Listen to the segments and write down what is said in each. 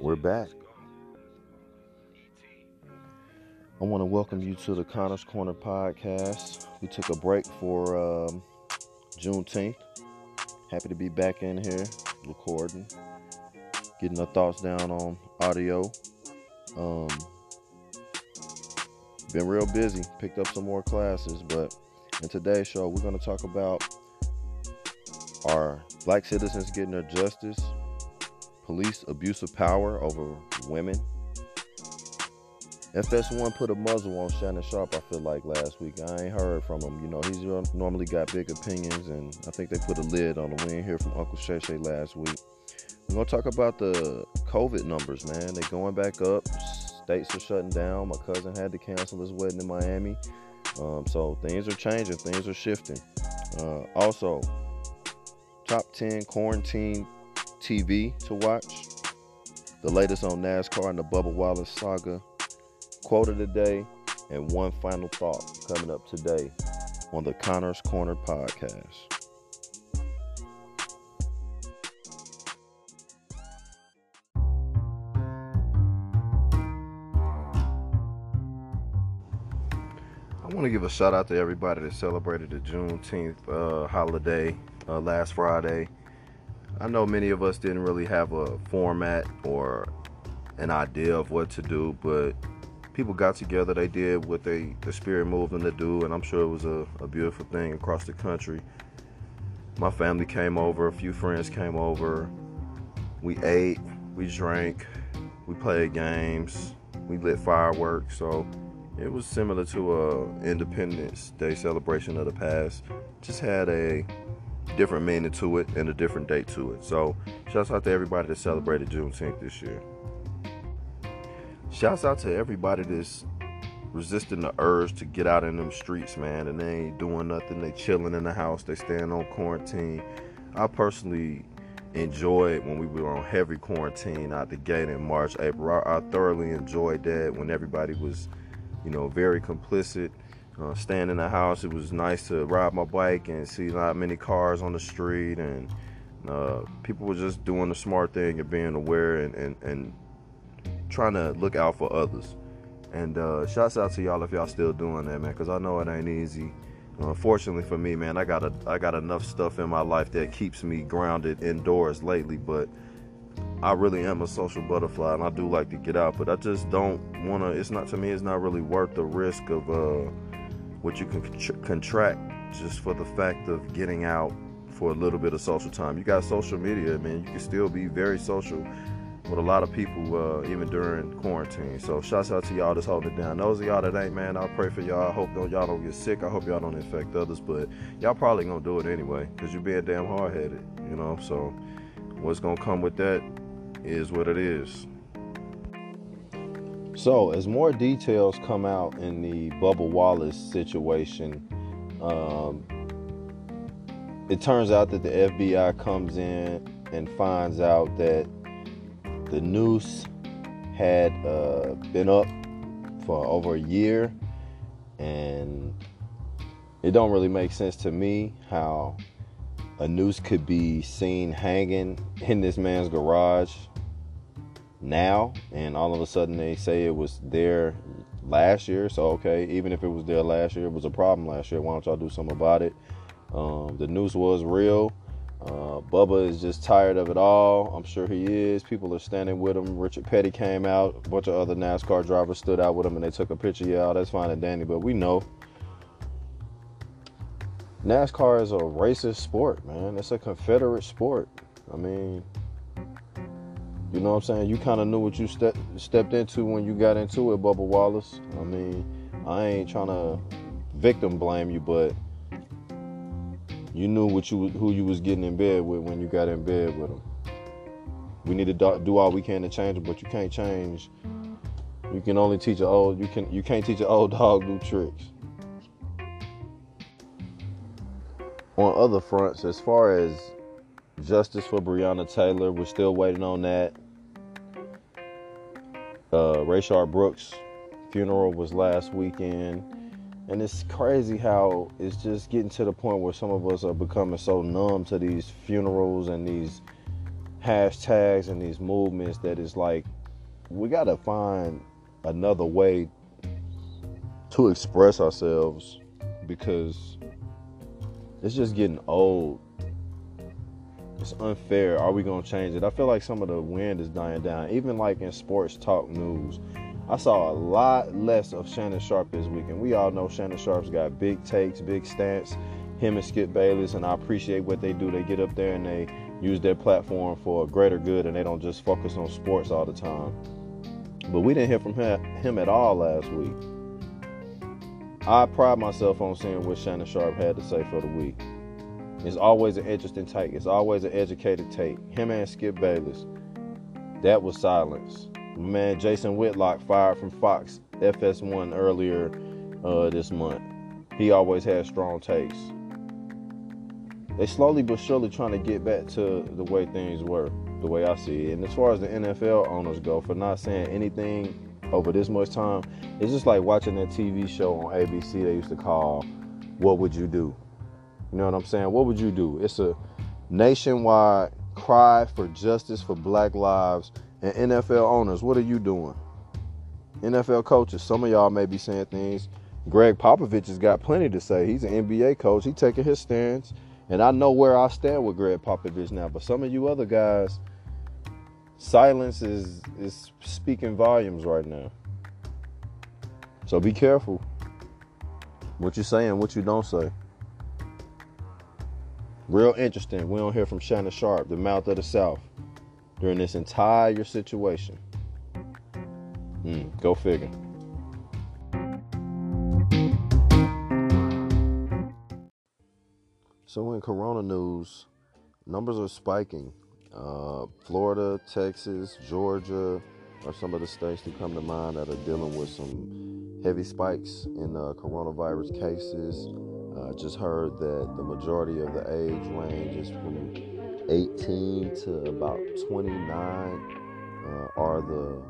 We're back. I want to welcome you to the Connors Corner podcast. We took a break for um, Juneteenth. Happy to be back in here recording, getting our thoughts down on audio. Um, been real busy, picked up some more classes, but in today's show, we're going to talk about are black citizens getting their justice, police abuse of power over women. FS1 put a muzzle on Shannon Sharpe, I feel like, last week. I ain't heard from him. You know, he's normally got big opinions, and I think they put a lid on the win here from Uncle Shay Shay last week. We're going to talk about the COVID numbers, man. They're going back up. States are shutting down. My cousin had to cancel his wedding in Miami. Um, so things are changing, things are shifting. Uh, also, top 10 quarantine TV to watch. The latest on NASCAR and the Bubba Wallace saga. Quote of the day and one final thought coming up today on the Connors Corner podcast. I want to give a shout out to everybody that celebrated the Juneteenth uh, holiday uh, last Friday. I know many of us didn't really have a format or an idea of what to do, but people got together. They did what they the spirit moved them to do, and I'm sure it was a, a beautiful thing across the country. My family came over, a few friends came over. We ate, we drank, we played games, we lit fireworks. So it was similar to a Independence Day celebration of the past. Just had a different meaning to it and a different date to it. So shouts out to everybody that celebrated Juneteenth this year. Shouts out to everybody that's resisting the urge to get out in them streets, man, and they ain't doing nothing. They chilling in the house. They staying on quarantine. I personally enjoyed when we were on heavy quarantine out the gate in March, April. I, I thoroughly enjoyed that when everybody was you know, very complicit. Uh, staying in the house, it was nice to ride my bike and see not many cars on the street, and uh, people were just doing the smart thing and being aware and, and, and trying to look out for others. And uh, shouts out to y'all if y'all still doing that, man, because I know it ain't easy. Unfortunately for me, man, I got a, I got enough stuff in my life that keeps me grounded indoors lately, but I really am a social butterfly and I do like to get out, but I just don't want to. It's not to me. It's not really worth the risk of uh, what you can contract just for the fact of getting out for a little bit of social time. You got social media, man. You can still be very social with a lot of people, uh, even during quarantine. So, shouts out to y'all that's holding it down. Those of y'all that ain't, man, I'll pray for y'all. I hope don't, y'all don't get sick. I hope y'all don't infect others, but y'all probably gonna do it anyway because you're being damn hard headed, you know. So, what's gonna come with that? is what it is. So, as more details come out in the Bubba Wallace situation, um, it turns out that the FBI comes in and finds out that the noose had uh, been up for over a year, and it don't really make sense to me how a noose could be seen hanging in this man's garage now and all of a sudden they say it was there last year so okay even if it was there last year it was a problem last year why don't y'all do something about it um, the news was real uh, Bubba is just tired of it all. I'm sure he is. People are standing with him. Richard Petty came out. A bunch of other NASCAR drivers stood out with him and they took a picture. Yeah, that's fine and dandy, but we know NASCAR is a racist sport, man. It's a Confederate sport. I mean, you know what I'm saying? You kind of knew what you ste- stepped into when you got into it, Bubba Wallace. I mean, I ain't trying to victim blame you, but you knew what you who you was getting in bed with when you got in bed with him. We need to do all we can to change but you can't change. You can only teach an old you can you can't teach an old dog new tricks. On other fronts, as far as Justice for Breonna Taylor. We're still waiting on that. Uh, Rayshard Brooks' funeral was last weekend. And it's crazy how it's just getting to the point where some of us are becoming so numb to these funerals and these hashtags and these movements that it's like we got to find another way to express ourselves because it's just getting old. It's unfair. Are we to change it? I feel like some of the wind is dying down. Even like in sports talk news, I saw a lot less of Shannon Sharpe this weekend. We all know Shannon Sharpe's got big takes, big stance. Him and Skip Bayless, and I appreciate what they do. They get up there and they use their platform for a greater good, and they don't just focus on sports all the time. But we didn't hear from him at all last week. I pride myself on seeing what Shannon Sharpe had to say for the week. It's always an interesting take. It's always an educated take. Him and Skip Bayless. That was silence. Man Jason Whitlock fired from Fox FS1 earlier uh, this month. He always had strong takes. They slowly but surely trying to get back to the way things were, the way I see it. And as far as the NFL owners go, for not saying anything over this much time, it's just like watching that TV show on ABC they used to call What Would You Do? You know what I'm saying? What would you do? It's a nationwide cry for justice for black lives and NFL owners. What are you doing? NFL coaches, some of y'all may be saying things. Gregg Popovich has got plenty to say. He's an NBA coach. He's taking his stance. And I know where I stand with Gregg Popovich now. But some of you other guys, silence is is speaking volumes right now. So be careful. What you're saying, what you don't say. Real interesting. We don't hear from Shannon Sharpe, the mouth of the South, during this entire situation. Mm, go figure. So in Corona news, numbers are spiking. Uh, Florida, Texas, Georgia are some of the states that come to mind that are dealing with some heavy spikes in uh, coronavirus cases. I just heard that the majority of the age range is from 18 to about 29 uh, are the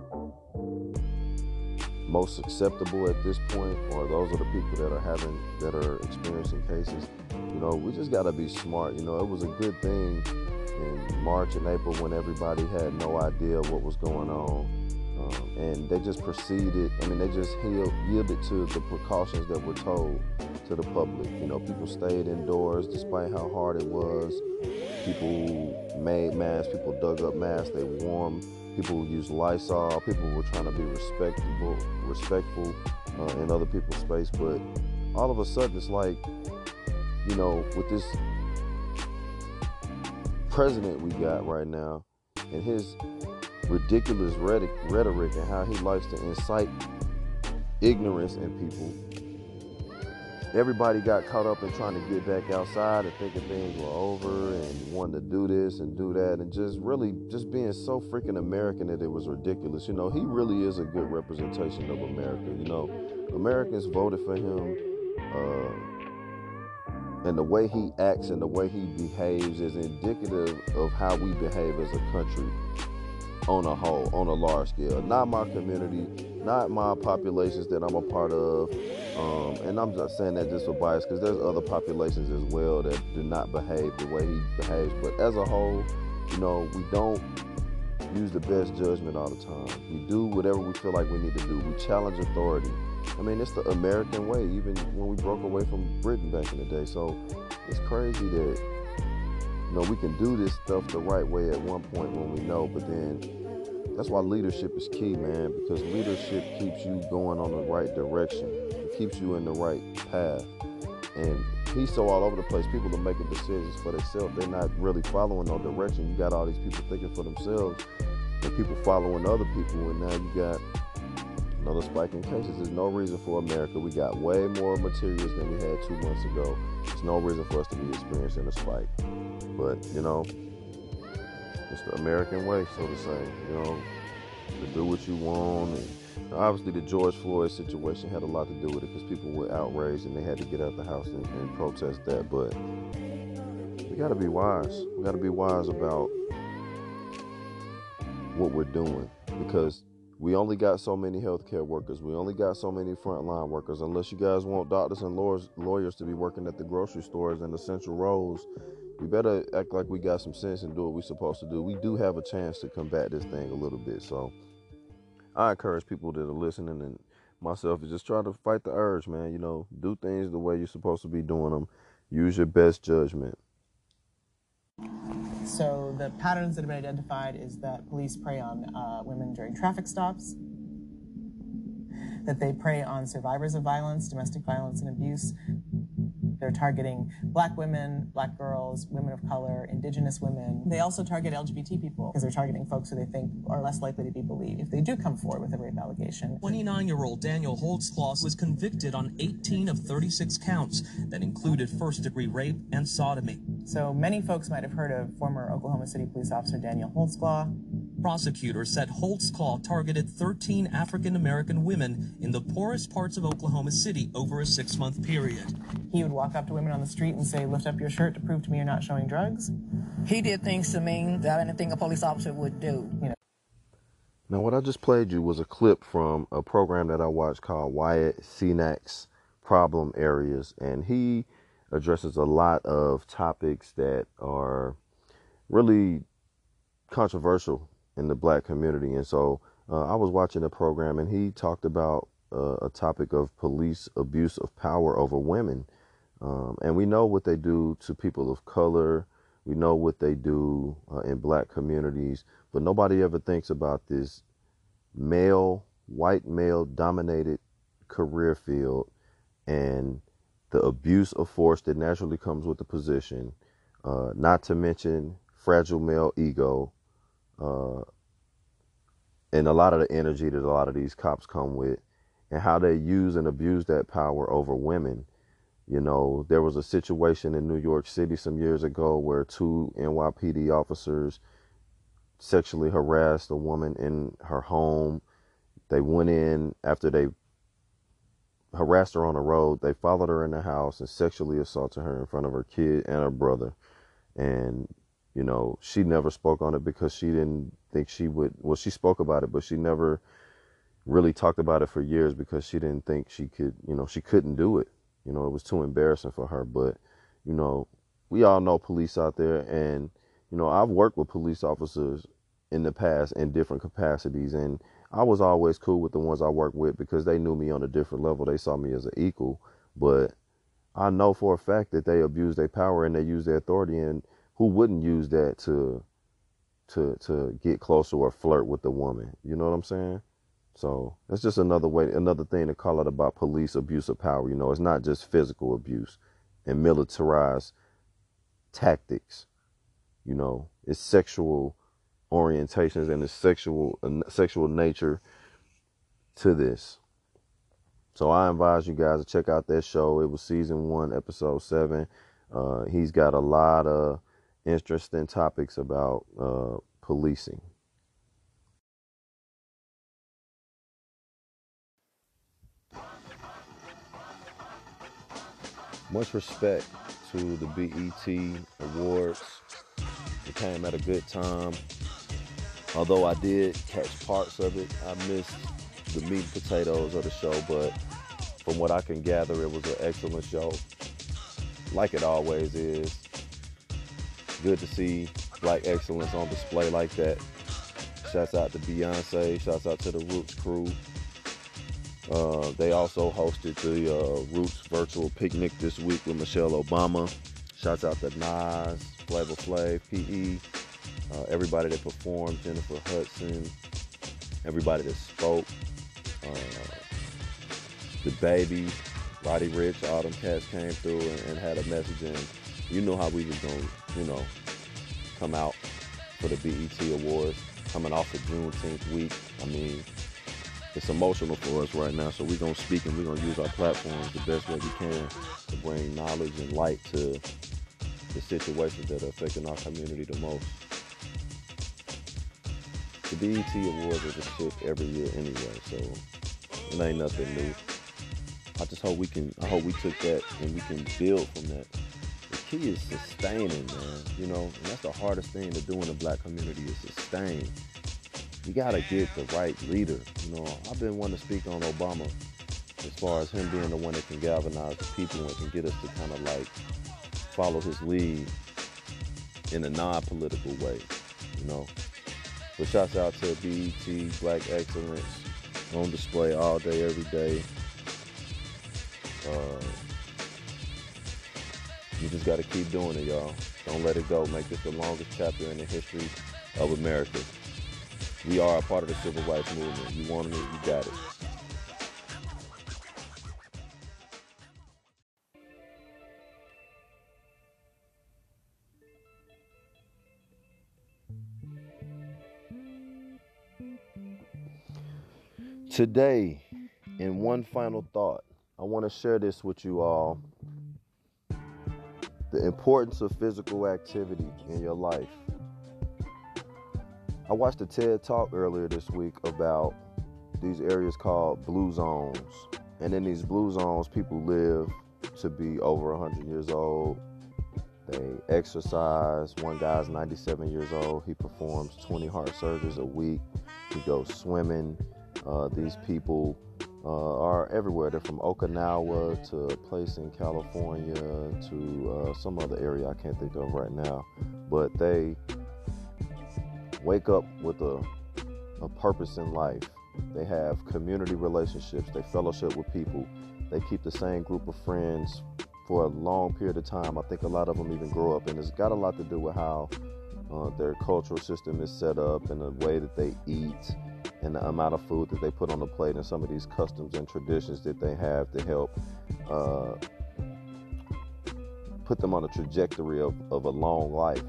most acceptable at this point, or those are the people that are having that are experiencing cases. You know, we just got to be smart. You know, it was a good thing in March and April when everybody had no idea what was going on. And they just proceeded, I mean, they just healed, yielded to the precautions that were told to the public. You know, people stayed indoors despite how hard it was. People made masks, people dug up masks, they warmed, people used Lysol, people were trying to be respectable, respectful uh, in other people's space. But all of a sudden, it's like, you know, with this president we got right now and his ridiculous rhetoric and how he likes to incite ignorance in people everybody got caught up in trying to get back outside and thinking things were over and wanting to do this and do that and just really just being so freaking American that it was ridiculous. You know, he really is a good representation of America. You know, Americans voted for him. Uh, and the way he acts and the way he behaves is indicative of how we behave as a country on a whole, on a large scale. Not my community, not my populations that I'm a part of. Um, and I'm not saying that just for bias because there's other populations as well that do not behave the way he behaves. But as a whole, you know, we don't use the best judgment all the time. We do whatever we feel like we need to do. We challenge authority. I mean, it's the American way, even when we broke away from Britain back in the day. So it's crazy that you know we can do this stuff the right way at one point when we know, but then that's why leadership is key, man, because leadership keeps you going on the right direction. It keeps you in the right path. And he's so all over the place. People are making decisions for themselves. They're not really following no direction. You got all these people thinking for themselves and people following other people. And now you got another spike in cases. There's no reason for America. We got way more materials than we had two months ago. There's no reason for us to be experiencing a spike. But, you know, it's the American way, so to say. You know, to do what you want. And obviously, the George Floyd situation had a lot to do with it because people were outraged and they had to get out the house and, and protest that. But we got to be wise. We got to be wise about what we're doing because we only got so many healthcare workers. We only got so many frontline workers. Unless you guys want doctors and lawyers, lawyers to be working at the grocery stores and essential roles, we better act like we got some sense and do what we're supposed to do. We do have a chance to combat this thing a little bit. So I encourage people that are listening and myself to just try to fight the urge, man. You know, do things the way you're supposed to be doing them. Use your best judgment. So the patterns that have been identified is that police prey on uh, women during traffic stops, that they prey on survivors of violence, domestic violence and abuse, they're targeting black women, black girls, women of color, indigenous women. They also target LGBT people because they're targeting folks who they think are less likely to be believed if they do come forward with a rape allegation. 29-year-old Daniel Holtzclaw was convicted on 18 of 36 counts that included first-degree rape and sodomy. So many folks might have heard of former Oklahoma City police officer Daniel Holtzclaw. Prosecutors said Holtzclaw targeted 13 African American women in the poorest parts of Oklahoma City over a six-month period. He would walk up to women on the street and say, lift up your shirt to prove to me you're not showing drugs. He did things to me that anything a police officer would do. You know. Now, what I just played you was a clip from a program that I watched called Wyatt Cenac's Problem Areas, and he addresses a lot of topics that are really controversial in the black community. And so uh, I was watching the program, and he talked about uh, a topic of police abuse of power over women. Um, and we know what they do to people of color. We know what they do uh, in black communities, but nobody ever thinks about this male, white male dominated career field and the abuse of force that naturally comes with the position, uh, not to mention fragile male ego, uh, and a lot of the energy that a lot of these cops come with, and how they use and abuse that power over women. You know, there was a situation in New York City some years ago where two NYPD officers sexually harassed a woman in her home. They went in after they harassed her on the road. They followed her in the house and sexually assaulted her in front of her kid and her brother. And, you know, she never spoke on it because she didn't think she would. Well, she spoke about it, but she never really talked about it for years because she didn't think she could, you know, she couldn't do it. You know, it was too embarrassing for her. But, you know, we all know police out there. And, you know, I've worked with police officers in the past in different capacities. And, I was always cool with the ones I worked with because they knew me on a different level. They saw me as an equal. But I know for a fact that they abuse their power and they use their authority. And who wouldn't use that to to to get closer or flirt with the woman? You know what I'm saying? So that's just another way, another thing to call it about police abuse of power. You know, it's not just physical abuse and militarized tactics. You know, it's sexual orientations and the sexual uh, sexual nature to this. So I advise you guys to check out that show. It was season one, episode seven. Uh, he's got a lot of interesting topics about uh, policing. Much respect to the BET Awards. It came at a good time. Although I did catch parts of it, I missed the meat and potatoes of the show, but from what I can gather, it was an excellent show, like it always is. Good to see black excellence on display like that. Shouts out to Beyonce, shouts out to the Roots crew. Uh, they also hosted the uh, Roots virtual picnic this week with Michelle Obama. Shouts out to Nas, Flavor Flav, PE, uh, everybody that performed, Jennifer Hudson, everybody that spoke, uh, the baby, Roddy Ricch, all them cats came through and, and, had a message and you know how we was gonna, you know, come out for the BET Awards, coming off the Juneteenth week. I mean, it's emotional for us right now, so we're gonna speak and we're gonna use our platforms the best way we can to bring knowledge and light to the situations that are affecting our community the most. The BET Awards is a shift every year anyway, so it ain't nothing new. I just hope we can. I hope we took that and we can build from that. Key is sustaining, man. You know, and that's the hardest thing to do in the black community is sustain. you gotta get the right leader. You know, I've been wanting to speak on Obama as far as him being the one that can galvanize the people and can get us to kind of like follow his lead in a non-political way, you know. But shouts out to BET, Black Excellence, on display all day, every day. Uh, you just got to keep doing it, y'all. Don't let it go. Make this the longest chapter in the history of America. We are a part of the civil rights movement. You wanted it, you got it. Today, in one final thought, I want to share this with you all. The importance of physical activity in your life. I watched a TED talk earlier this week about these areas called blue zones. And in these blue zones, people live to be over 100 years old. They exercise. One guy's 97 years old. He performs 20 heart surgeries a week. He goes swimming. Uh, these people uh, are everywhere. They're from Okinawa to a place in California to uh, some other area I can't think of right now. But they wake up with a, a purpose in life. They have community relationships. They fellowship with people. They keep the same group of friends for a long period of time. I think a lot of them even grow up, and it's got a lot to do with how uh, their cultural system is set up and the way that they eat and the amount of food that they put on the plate and some of these customs and traditions that they have to help uh, put them on a trajectory of, of a long life.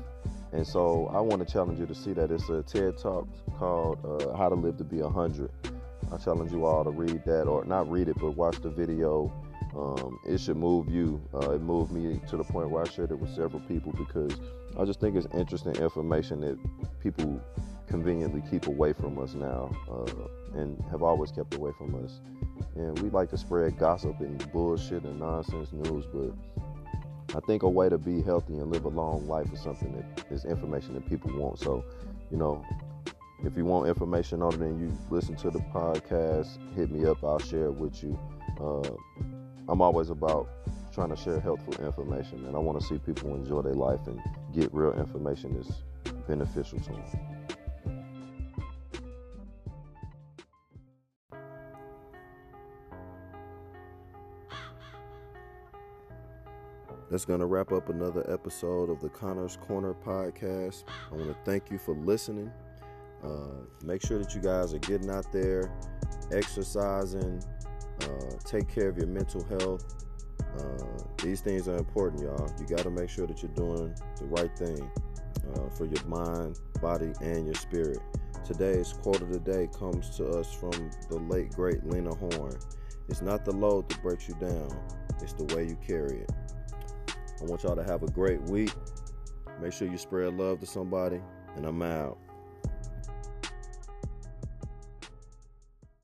And so I want to challenge you to see that. It's a TED Talk called uh, How to Live to Be 100. I challenge you all to read that, or not read it, but watch the video. Um, it should move you. Uh, it moved me to the point where I shared it with several people because I just think it's interesting information that people conveniently keep away from us now uh, and have always kept away from us. And we like to spread gossip and bullshit and nonsense news, but I think a way to be healthy and live a long life is something that is information that people want. So, you know, if you want information on it and you listen to the podcast, hit me up. I'll share it with you. Uh, I'm always about trying to share helpful information, and I want to see people enjoy their life and get real information that's beneficial to them. That's going to wrap up another episode of the Connor's Corner podcast. I want to thank you for listening. Uh, make sure that you guys are getting out there, exercising, uh, take care of your mental health. Uh, these things are important, y'all. You got to make sure that you're doing the right thing uh, for your mind, body, and your spirit. Today's quote of the day comes to us from the late, great Lena Horne. It's not the load that breaks you down, it's the way you carry it. I want y'all to have a great week. Make sure you spread love to somebody, and I'm out.